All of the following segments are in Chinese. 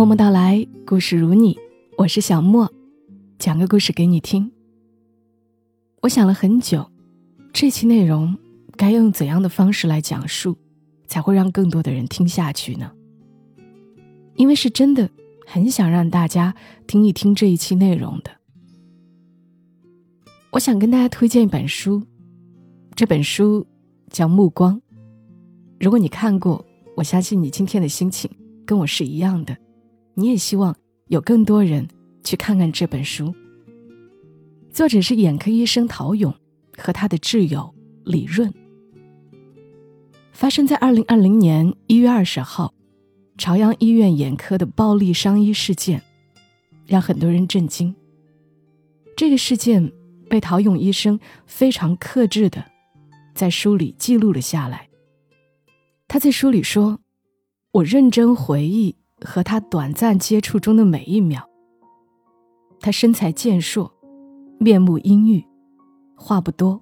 默默到来，故事如你，我是小莫，讲个故事给你听。我想了很久，这期内容该用怎样的方式来讲述，才会让更多的人听下去呢？因为是真的很想让大家听一听这一期内容的。我想跟大家推荐一本书，这本书叫《目光》。如果你看过，我相信你今天的心情跟我是一样的。你也希望有更多人去看看这本书。作者是眼科医生陶勇和他的挚友李润。发生在二零二零年一月二十号，朝阳医院眼科的暴力伤医事件，让很多人震惊。这个事件被陶勇医生非常克制的在书里记录了下来。他在书里说：“我认真回忆。”和他短暂接触中的每一秒，他身材健硕，面目阴郁，话不多，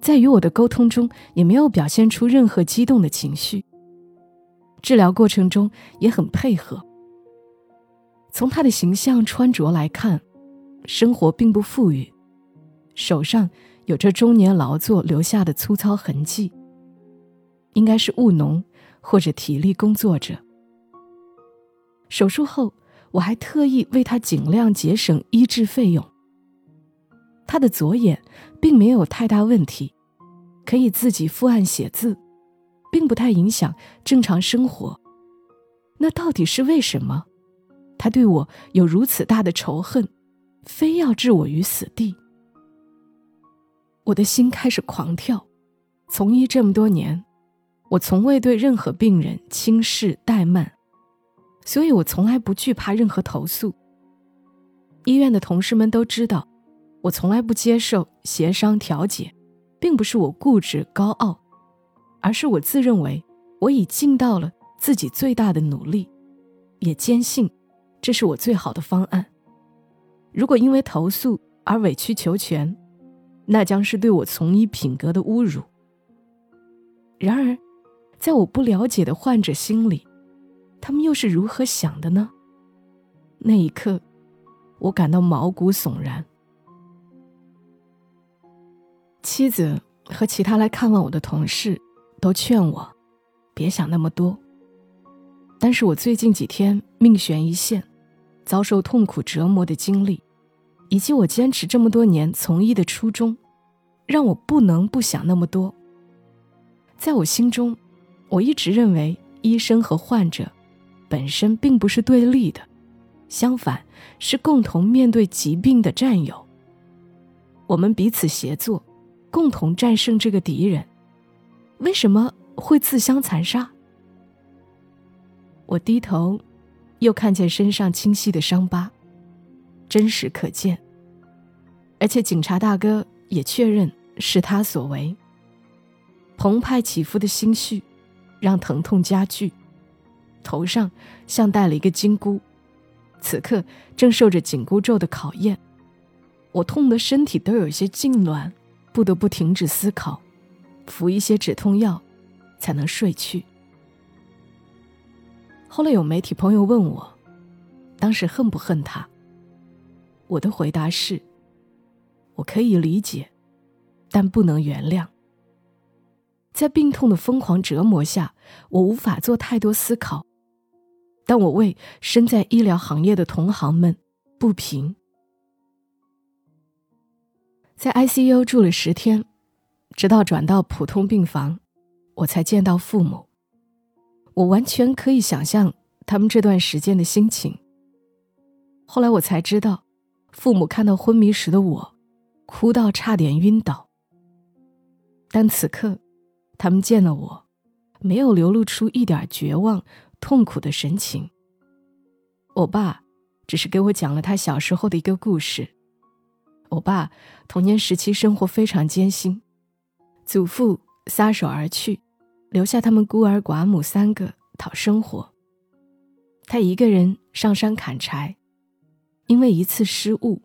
在与我的沟通中也没有表现出任何激动的情绪。治疗过程中也很配合。从他的形象穿着来看，生活并不富裕，手上有着中年劳作留下的粗糙痕迹，应该是务农或者体力工作者。手术后，我还特意为他尽量节省医治费用。他的左眼并没有太大问题，可以自己伏案写字，并不太影响正常生活。那到底是为什么？他对我有如此大的仇恨，非要置我于死地？我的心开始狂跳。从医这么多年，我从未对任何病人轻视怠慢。所以我从来不惧怕任何投诉。医院的同事们都知道，我从来不接受协商调解，并不是我固执高傲，而是我自认为我已尽到了自己最大的努力，也坚信这是我最好的方案。如果因为投诉而委曲求全，那将是对我从医品格的侮辱。然而，在我不了解的患者心里，他们又是如何想的呢？那一刻，我感到毛骨悚然。妻子和其他来看望我的同事都劝我别想那么多。但是我最近几天命悬一线，遭受痛苦折磨的经历，以及我坚持这么多年从医的初衷，让我不能不想那么多。在我心中，我一直认为医生和患者。本身并不是对立的，相反是共同面对疾病的战友。我们彼此协作，共同战胜这个敌人。为什么会自相残杀？我低头，又看见身上清晰的伤疤，真实可见。而且警察大哥也确认是他所为。澎湃起伏的心绪，让疼痛加剧。头上像戴了一个金箍，此刻正受着紧箍咒的考验。我痛得身体都有些痉挛，不得不停止思考，服一些止痛药，才能睡去。后来有媒体朋友问我，当时恨不恨他？我的回答是：我可以理解，但不能原谅。在病痛的疯狂折磨下，我无法做太多思考。但我为身在医疗行业的同行们不平。在 ICU 住了十天，直到转到普通病房，我才见到父母。我完全可以想象他们这段时间的心情。后来我才知道，父母看到昏迷时的我，哭到差点晕倒。但此刻，他们见了我，没有流露出一点绝望。痛苦的神情。我爸只是给我讲了他小时候的一个故事。我爸童年时期生活非常艰辛，祖父撒手而去，留下他们孤儿寡母三个讨生活。他一个人上山砍柴，因为一次失误，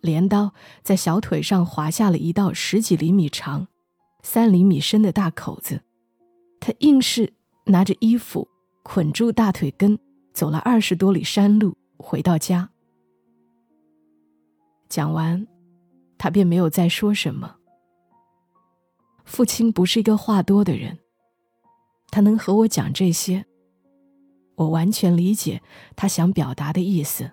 镰刀在小腿上划下了一道十几厘米长、三厘米深的大口子。他硬是拿着衣服。捆住大腿根，走了二十多里山路回到家。讲完，他便没有再说什么。父亲不是一个话多的人，他能和我讲这些，我完全理解他想表达的意思。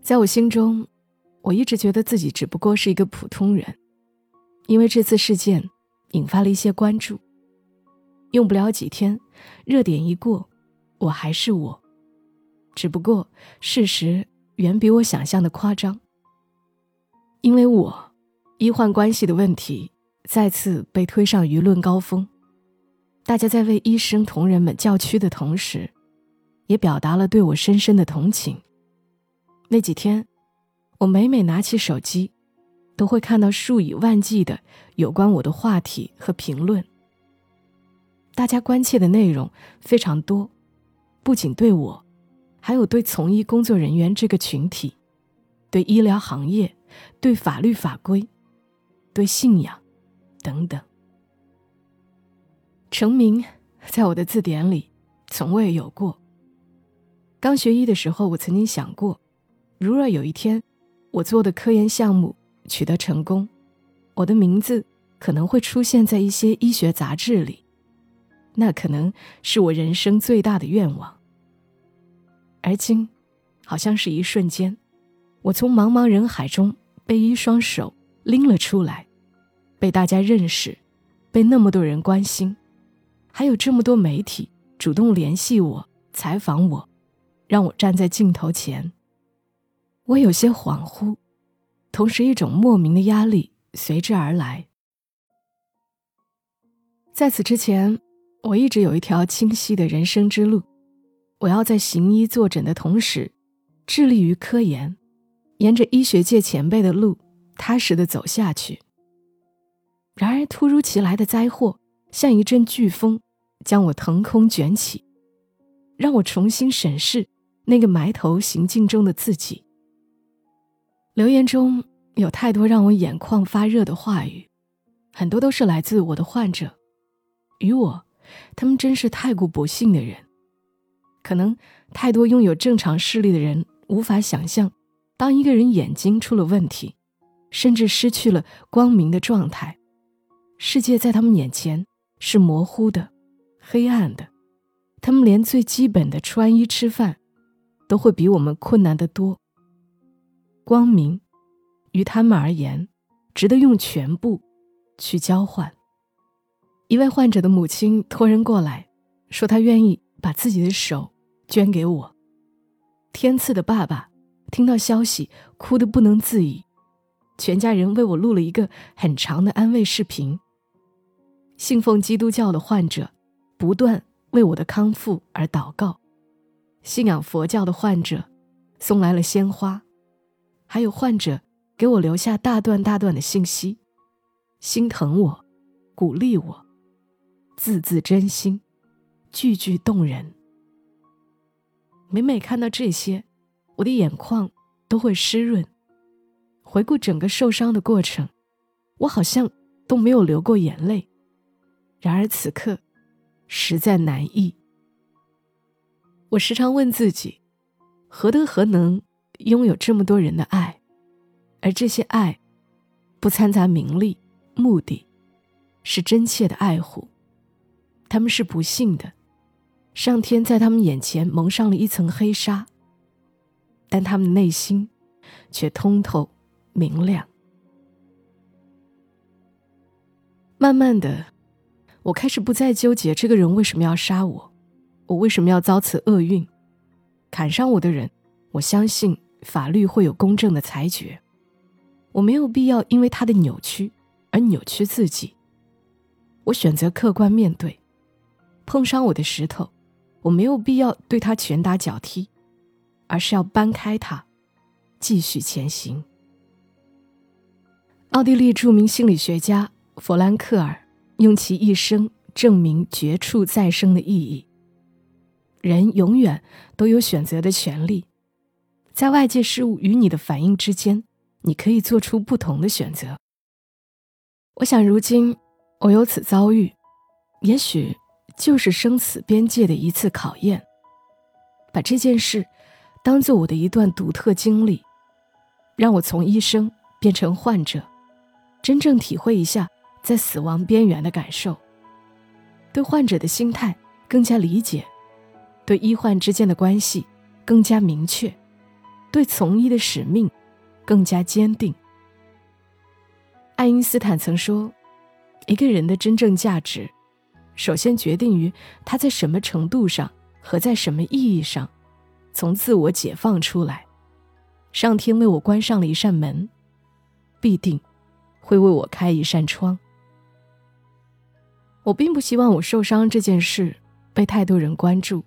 在我心中，我一直觉得自己只不过是一个普通人，因为这次事件引发了一些关注。用不了几天，热点一过，我还是我，只不过事实远比我想象的夸张。因为我医患关系的问题再次被推上舆论高峰，大家在为医生同仁们叫屈的同时，也表达了对我深深的同情。那几天，我每每拿起手机，都会看到数以万计的有关我的话题和评论。大家关切的内容非常多，不仅对我，还有对从医工作人员这个群体，对医疗行业，对法律法规，对信仰，等等。成名在我的字典里从未有过。刚学医的时候，我曾经想过，如若有一天我做的科研项目取得成功，我的名字可能会出现在一些医学杂志里。那可能是我人生最大的愿望。而今，好像是一瞬间，我从茫茫人海中被一双手拎了出来，被大家认识，被那么多人关心，还有这么多媒体主动联系我、采访我，让我站在镜头前。我有些恍惚，同时一种莫名的压力随之而来。在此之前。我一直有一条清晰的人生之路，我要在行医坐诊的同时，致力于科研，沿着医学界前辈的路，踏实的走下去。然而，突如其来的灾祸像一阵飓风，将我腾空卷起，让我重新审视那个埋头行进中的自己。留言中有太多让我眼眶发热的话语，很多都是来自我的患者，与我。他们真是太过不幸的人，可能太多拥有正常视力的人无法想象，当一个人眼睛出了问题，甚至失去了光明的状态，世界在他们眼前是模糊的、黑暗的，他们连最基本的穿衣吃饭都会比我们困难得多。光明，于他们而言，值得用全部去交换。一位患者的母亲托人过来，说她愿意把自己的手捐给我。天赐的爸爸听到消息，哭得不能自已，全家人为我录了一个很长的安慰视频。信奉基督教的患者不断为我的康复而祷告，信仰佛教的患者送来了鲜花，还有患者给我留下大段大段的信息，心疼我，鼓励我。字字真心，句句动人。每每看到这些，我的眼眶都会湿润。回顾整个受伤的过程，我好像都没有流过眼泪。然而此刻，实在难抑。我时常问自己：何德何能拥有这么多人的爱？而这些爱，不掺杂名利、目的，是真切的爱护。他们是不幸的，上天在他们眼前蒙上了一层黑纱，但他们内心却通透明亮。慢慢的，我开始不再纠结这个人为什么要杀我，我为什么要遭此厄运。砍伤我的人，我相信法律会有公正的裁决。我没有必要因为他的扭曲而扭曲自己。我选择客观面对。碰伤我的石头，我没有必要对他拳打脚踢，而是要搬开他，继续前行。奥地利著名心理学家弗兰克尔用其一生证明绝处再生的意义。人永远都有选择的权利，在外界事物与你的反应之间，你可以做出不同的选择。我想，如今我有此遭遇，也许。就是生死边界的一次考验。把这件事当做我的一段独特经历，让我从医生变成患者，真正体会一下在死亡边缘的感受，对患者的心态更加理解，对医患之间的关系更加明确，对从医的使命更加坚定。爱因斯坦曾说：“一个人的真正价值。”首先决定于他在什么程度上和在什么意义上，从自我解放出来。上天为我关上了一扇门，必定会为我开一扇窗。我并不希望我受伤这件事被太多人关注。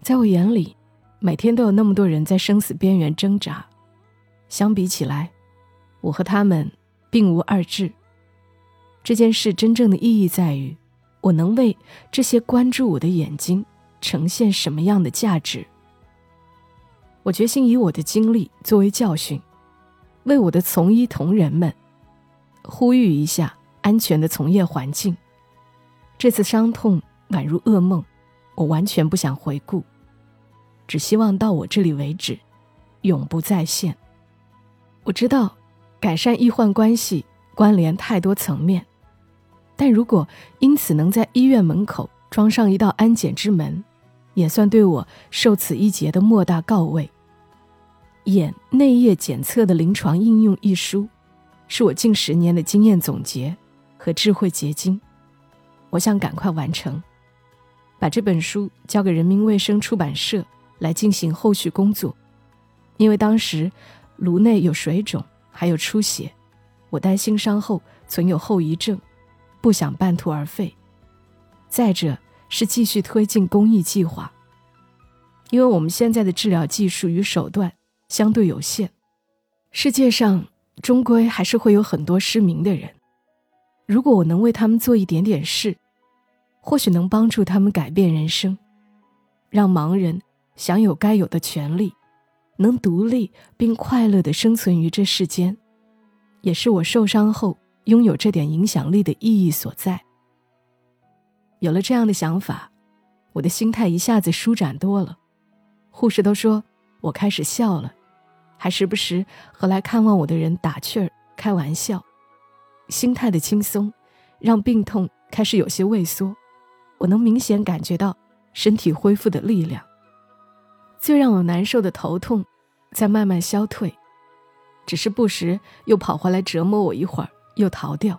在我眼里，每天都有那么多人在生死边缘挣扎。相比起来，我和他们并无二致。这件事真正的意义在于。我能为这些关注我的眼睛呈现什么样的价值？我决心以我的经历作为教训，为我的从医同仁们呼吁一下安全的从业环境。这次伤痛宛如噩梦，我完全不想回顾，只希望到我这里为止，永不再现。我知道，改善医患关系关联太多层面。但如果因此能在医院门口装上一道安检之门，也算对我受此一劫的莫大告慰。《眼内液检测的临床应用》一书，是我近十年的经验总结和智慧结晶。我想赶快完成，把这本书交给人民卫生出版社来进行后续工作。因为当时颅内有水肿，还有出血，我担心伤后存有后遗症。不想半途而废，再者是继续推进公益计划，因为我们现在的治疗技术与手段相对有限，世界上终归还是会有很多失明的人。如果我能为他们做一点点事，或许能帮助他们改变人生，让盲人享有该有的权利，能独立并快乐的生存于这世间，也是我受伤后。拥有这点影响力的意义所在。有了这样的想法，我的心态一下子舒展多了。护士都说我开始笑了，还时不时和来看望我的人打趣儿、开玩笑。心态的轻松，让病痛开始有些畏缩。我能明显感觉到身体恢复的力量。最让我难受的头痛，在慢慢消退，只是不时又跑回来折磨我一会儿。又逃掉，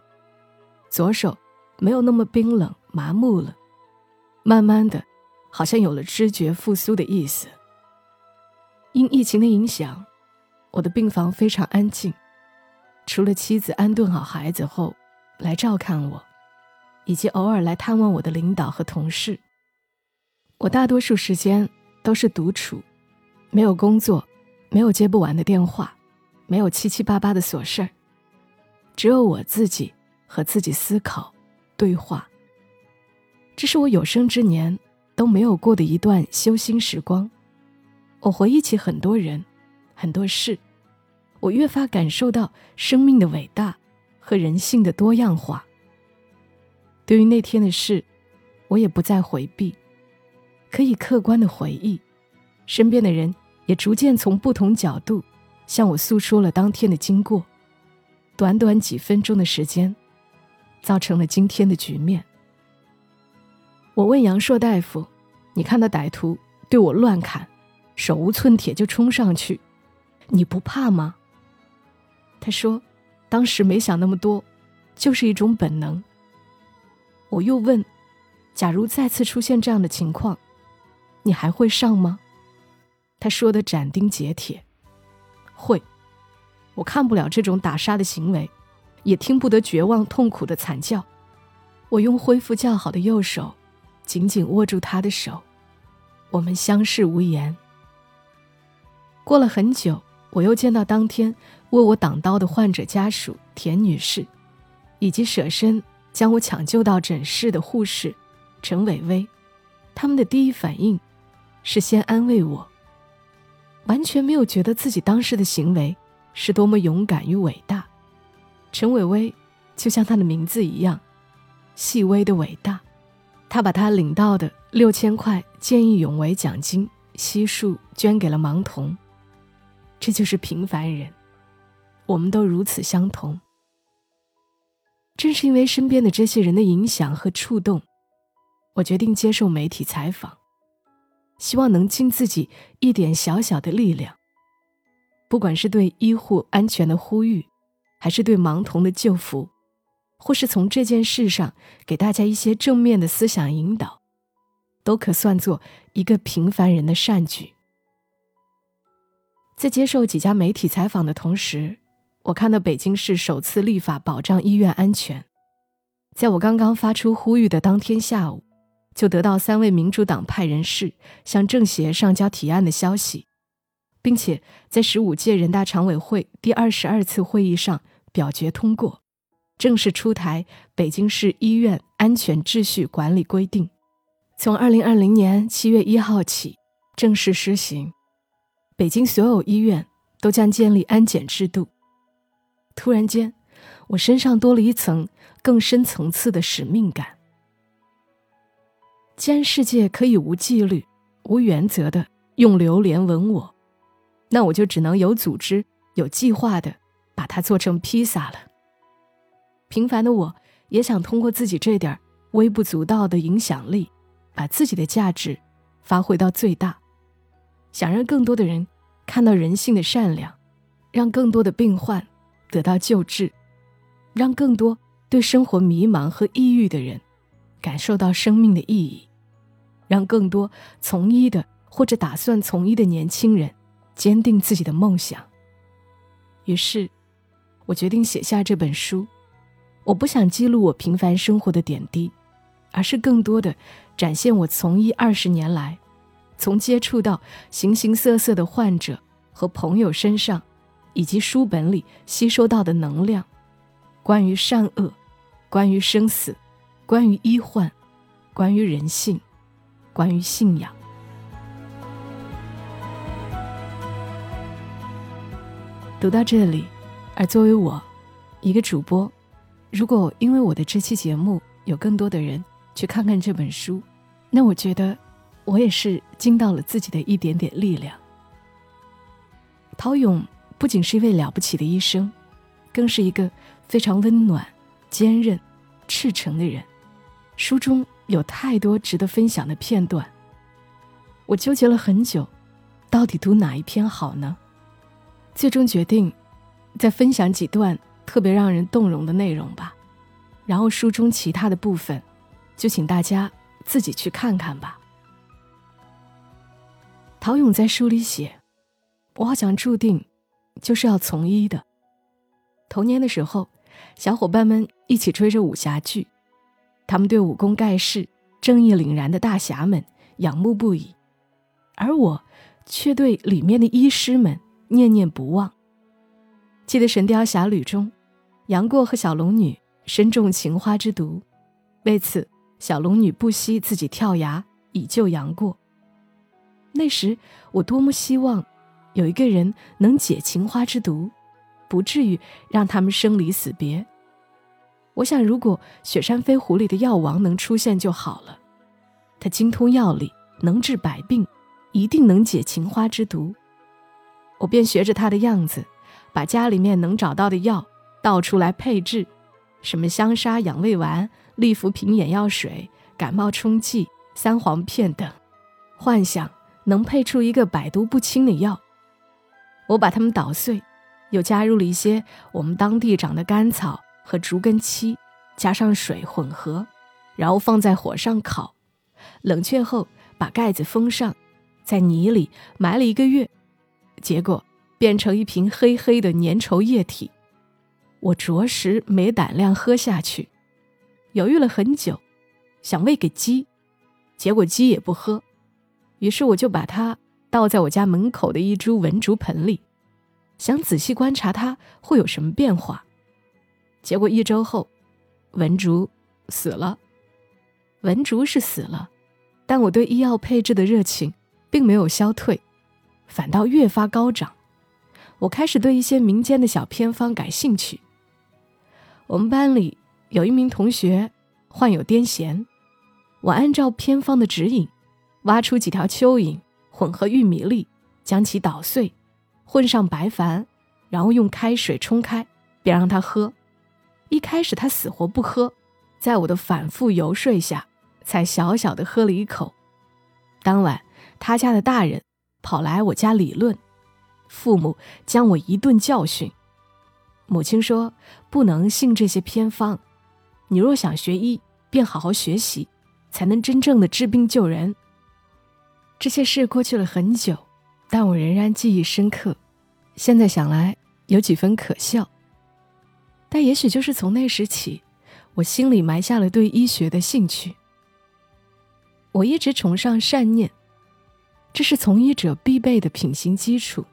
左手没有那么冰冷麻木了，慢慢的，好像有了知觉复苏的意思。因疫情的影响，我的病房非常安静，除了妻子安顿好孩子后来照看我，以及偶尔来探望我的领导和同事，我大多数时间都是独处，没有工作，没有接不完的电话，没有七七八八的琐事儿。只有我自己和自己思考、对话。这是我有生之年都没有过的一段修心时光。我回忆起很多人、很多事，我越发感受到生命的伟大和人性的多样化。对于那天的事，我也不再回避，可以客观的回忆。身边的人也逐渐从不同角度向我诉说了当天的经过。短短几分钟的时间，造成了今天的局面。我问杨硕大夫：“你看到歹徒对我乱砍，手无寸铁就冲上去，你不怕吗？”他说：“当时没想那么多，就是一种本能。”我又问：“假如再次出现这样的情况，你还会上吗？”他说的斩钉截铁：“会。”我看不了这种打杀的行为，也听不得绝望痛苦的惨叫。我用恢复较好的右手紧紧握住他的手，我们相视无言。过了很久，我又见到当天为我挡刀的患者家属田女士，以及舍身将我抢救到诊室的护士陈伟薇。他们的第一反应是先安慰我，完全没有觉得自己当时的行为。是多么勇敢与伟大，陈伟伟就像他的名字一样，细微的伟大，他把他领到的六千块见义勇为奖金悉数捐给了盲童。这就是平凡人，我们都如此相同。正是因为身边的这些人的影响和触动，我决定接受媒体采访，希望能尽自己一点小小的力量。不管是对医护安全的呼吁，还是对盲童的救扶，或是从这件事上给大家一些正面的思想引导，都可算作一个平凡人的善举。在接受几家媒体采访的同时，我看到北京市首次立法保障医院安全。在我刚刚发出呼吁的当天下午，就得到三位民主党派人士向政协上交提案的消息，并且在十五届人大常委会第二十二次会议上表决通过，正式出台《北京市医院安全秩序管理规定》，从二零二零年七月一号起正式施行。北京所有医院都将建立安检制度。突然间，我身上多了一层更深层次的使命感。既然世界可以无纪律、无原则的用榴莲吻我，那我就只能有组织、有计划的把它做成披萨了。平凡的我，也想通过自己这点微不足道的影响力，把自己的价值发挥到最大，想让更多的人看到人性的善良，让更多的病患。得到救治，让更多对生活迷茫和抑郁的人感受到生命的意义，让更多从医的或者打算从医的年轻人坚定自己的梦想。于是，我决定写下这本书。我不想记录我平凡生活的点滴，而是更多的展现我从医二十年来，从接触到形形色色的患者和朋友身上。以及书本里吸收到的能量，关于善恶，关于生死，关于医患，关于人性，关于信仰。读到这里，而作为我一个主播，如果因为我的这期节目有更多的人去看看这本书，那我觉得我也是尽到了自己的一点点力量。陶勇。不仅是一位了不起的医生，更是一个非常温暖、坚韧、赤诚的人。书中有太多值得分享的片段，我纠结了很久，到底读哪一篇好呢？最终决定再分享几段特别让人动容的内容吧。然后书中其他的部分，就请大家自己去看看吧。陶勇在书里写：“我好像注定。”就是要从医的。童年的时候，小伙伴们一起追着武侠剧，他们对武功盖世、正义凛然的大侠们仰慕不已，而我却对里面的医师们念念不忘。记得《神雕侠侣》中，杨过和小龙女身中情花之毒，为此小龙女不惜自己跳崖以救杨过。那时我多么希望。有一个人能解情花之毒，不至于让他们生离死别。我想，如果雪山飞狐里的药王能出现就好了。他精通药理，能治百病，一定能解情花之毒。我便学着他的样子，把家里面能找到的药倒出来配制，什么香砂养胃丸、利福平眼药水、感冒冲剂、三黄片等，幻想能配出一个百毒不侵的药。我把它们捣碎，又加入了一些我们当地长的甘草和竹根漆，加上水混合，然后放在火上烤，冷却后把盖子封上，在泥里埋了一个月，结果变成一瓶黑黑的粘稠液体。我着实没胆量喝下去，犹豫了很久，想喂给鸡，结果鸡也不喝，于是我就把它。倒在我家门口的一株文竹盆里，想仔细观察它会有什么变化。结果一周后，文竹死了。文竹是死了，但我对医药配置的热情并没有消退，反倒越发高涨。我开始对一些民间的小偏方感兴趣。我们班里有一名同学患有癫痫，我按照偏方的指引，挖出几条蚯蚓，混合玉米粒，将其捣碎，混上白矾，然后用开水冲开，别让他喝。一开始他死活不喝，在我的反复游说下，才小小的喝了一口。当晚，他家的大人跑来我家理论，父母将我一顿教训。母亲说：“不能信这些偏方，你若想学医，便好好学习，才能真正的治病救人。”这些事过去了很久，但我仍然记忆深刻。现在想来，有几分可笑。但也许就是从那时起，我心里埋下了对医学的兴趣。我一直崇尚善念，这是从医者必备的品行基础。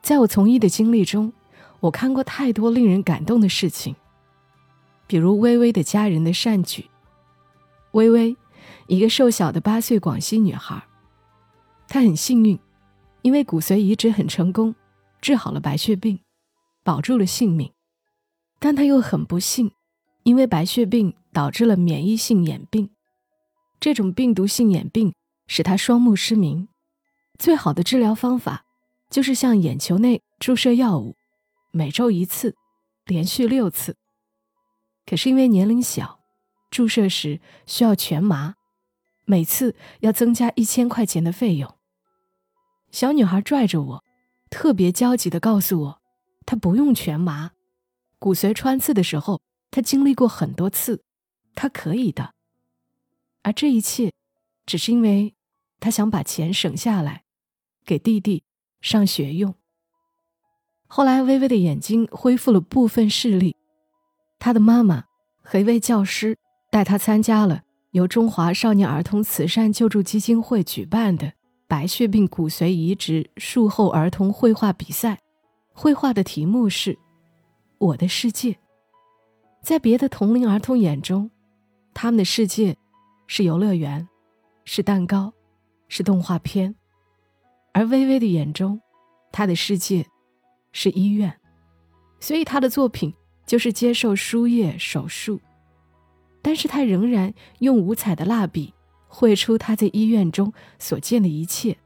在我从医的经历中，我看过太多令人感动的事情，比如微微的家人的善举。微微，一个瘦小的八岁广西女孩，她很幸运，因为骨髓移植很成功，治好了白血病，保住了性命。但她又很不幸，因为白血病导致了免疫性眼病。这种病毒性眼病使他双目失明，最好的治疗方法就是向眼球内注射药物，每周一次，连续六次。可是因为年龄小，注射时需要全麻，每次要增加一千块钱的费用。小女孩拽着我，特别焦急地告诉我，她不用全麻，骨髓穿刺的时候她经历过很多次，她可以的。而这一切，只是因为他想把钱省下来，给弟弟上学用。后来，微微的眼睛恢复了部分视力，他的妈妈和一位教师带他参加了由中华少年儿童慈善救助基金会举办的白血病骨髓移植术后儿童绘画比赛。绘画的题目是《我的世界》。在别的同龄儿童眼中，他们的世界。是游乐园，是蛋糕，是动画片，而微微的眼中，他的世界是医院，所以他的作品就是接受输液手术，但是他仍然用五彩的蜡笔绘出他在医院中所见的一切，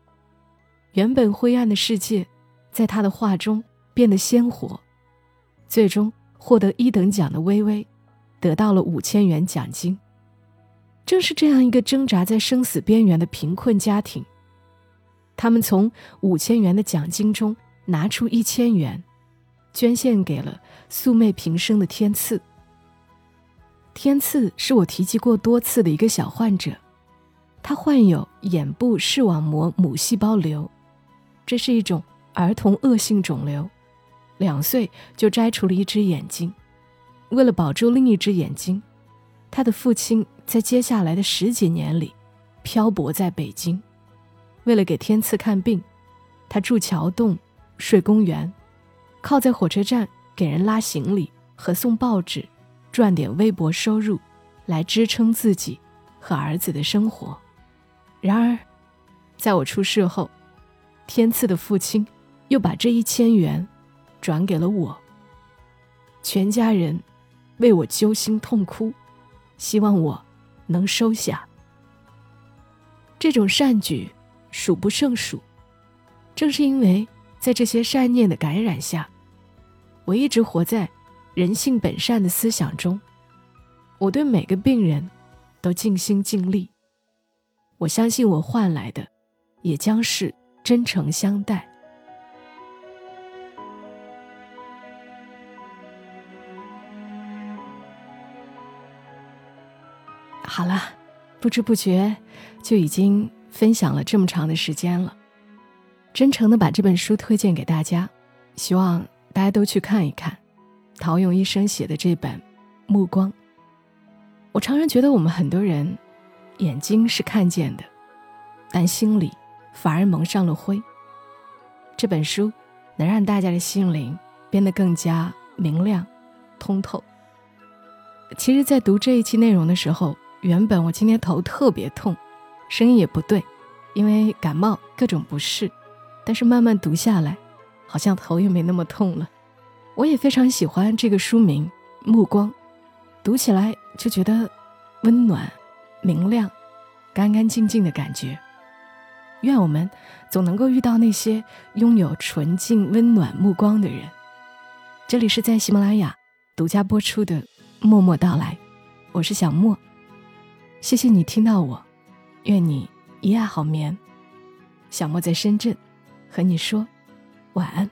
原本灰暗的世界，在他的画中变得鲜活，最终获得一等奖的微微，得到了五千元奖金。正是这样一个挣扎在生死边缘的贫困家庭，他们从五千元的奖金中拿出一千元，捐献给了素昧平生的天赐。天赐是我提及过多次的一个小患者，他患有眼部视网膜母细胞瘤，这是一种儿童恶性肿瘤，两岁就摘除了一只眼睛，为了保住另一只眼睛。他的父亲在接下来的十几年里，漂泊在北京，为了给天赐看病，他住桥洞，睡公园，靠在火车站给人拉行李和送报纸，赚点微薄收入，来支撑自己和儿子的生活。然而，在我出事后，天赐的父亲又把这一千元转给了我。全家人为我揪心痛哭。希望我能收下这种善举，数不胜数。正是因为在这些善念的感染下，我一直活在人性本善的思想中。我对每个病人都尽心尽力。我相信我换来的，也将是真诚相待。好了，不知不觉就已经分享了这么长的时间了。真诚的把这本书推荐给大家，希望大家都去看一看陶勇医生写的这本《目光》。我常常觉得我们很多人眼睛是看见的，但心里反而蒙上了灰。这本书能让大家的心灵变得更加明亮、通透。其实，在读这一期内容的时候，原本我今天头特别痛声音也不对因为感冒各种不适但是慢慢读下来好像头也没那么痛了。我也非常喜欢这个书名目光读起来就觉得温暖明亮干干净净的感觉。愿我们总能够遇到那些拥有纯净温暖目光的人。这里是在喜马拉雅独家播出的默默到来我是小莫。谢谢你听到我愿你一夜好眠小莫在深圳和你说晚安。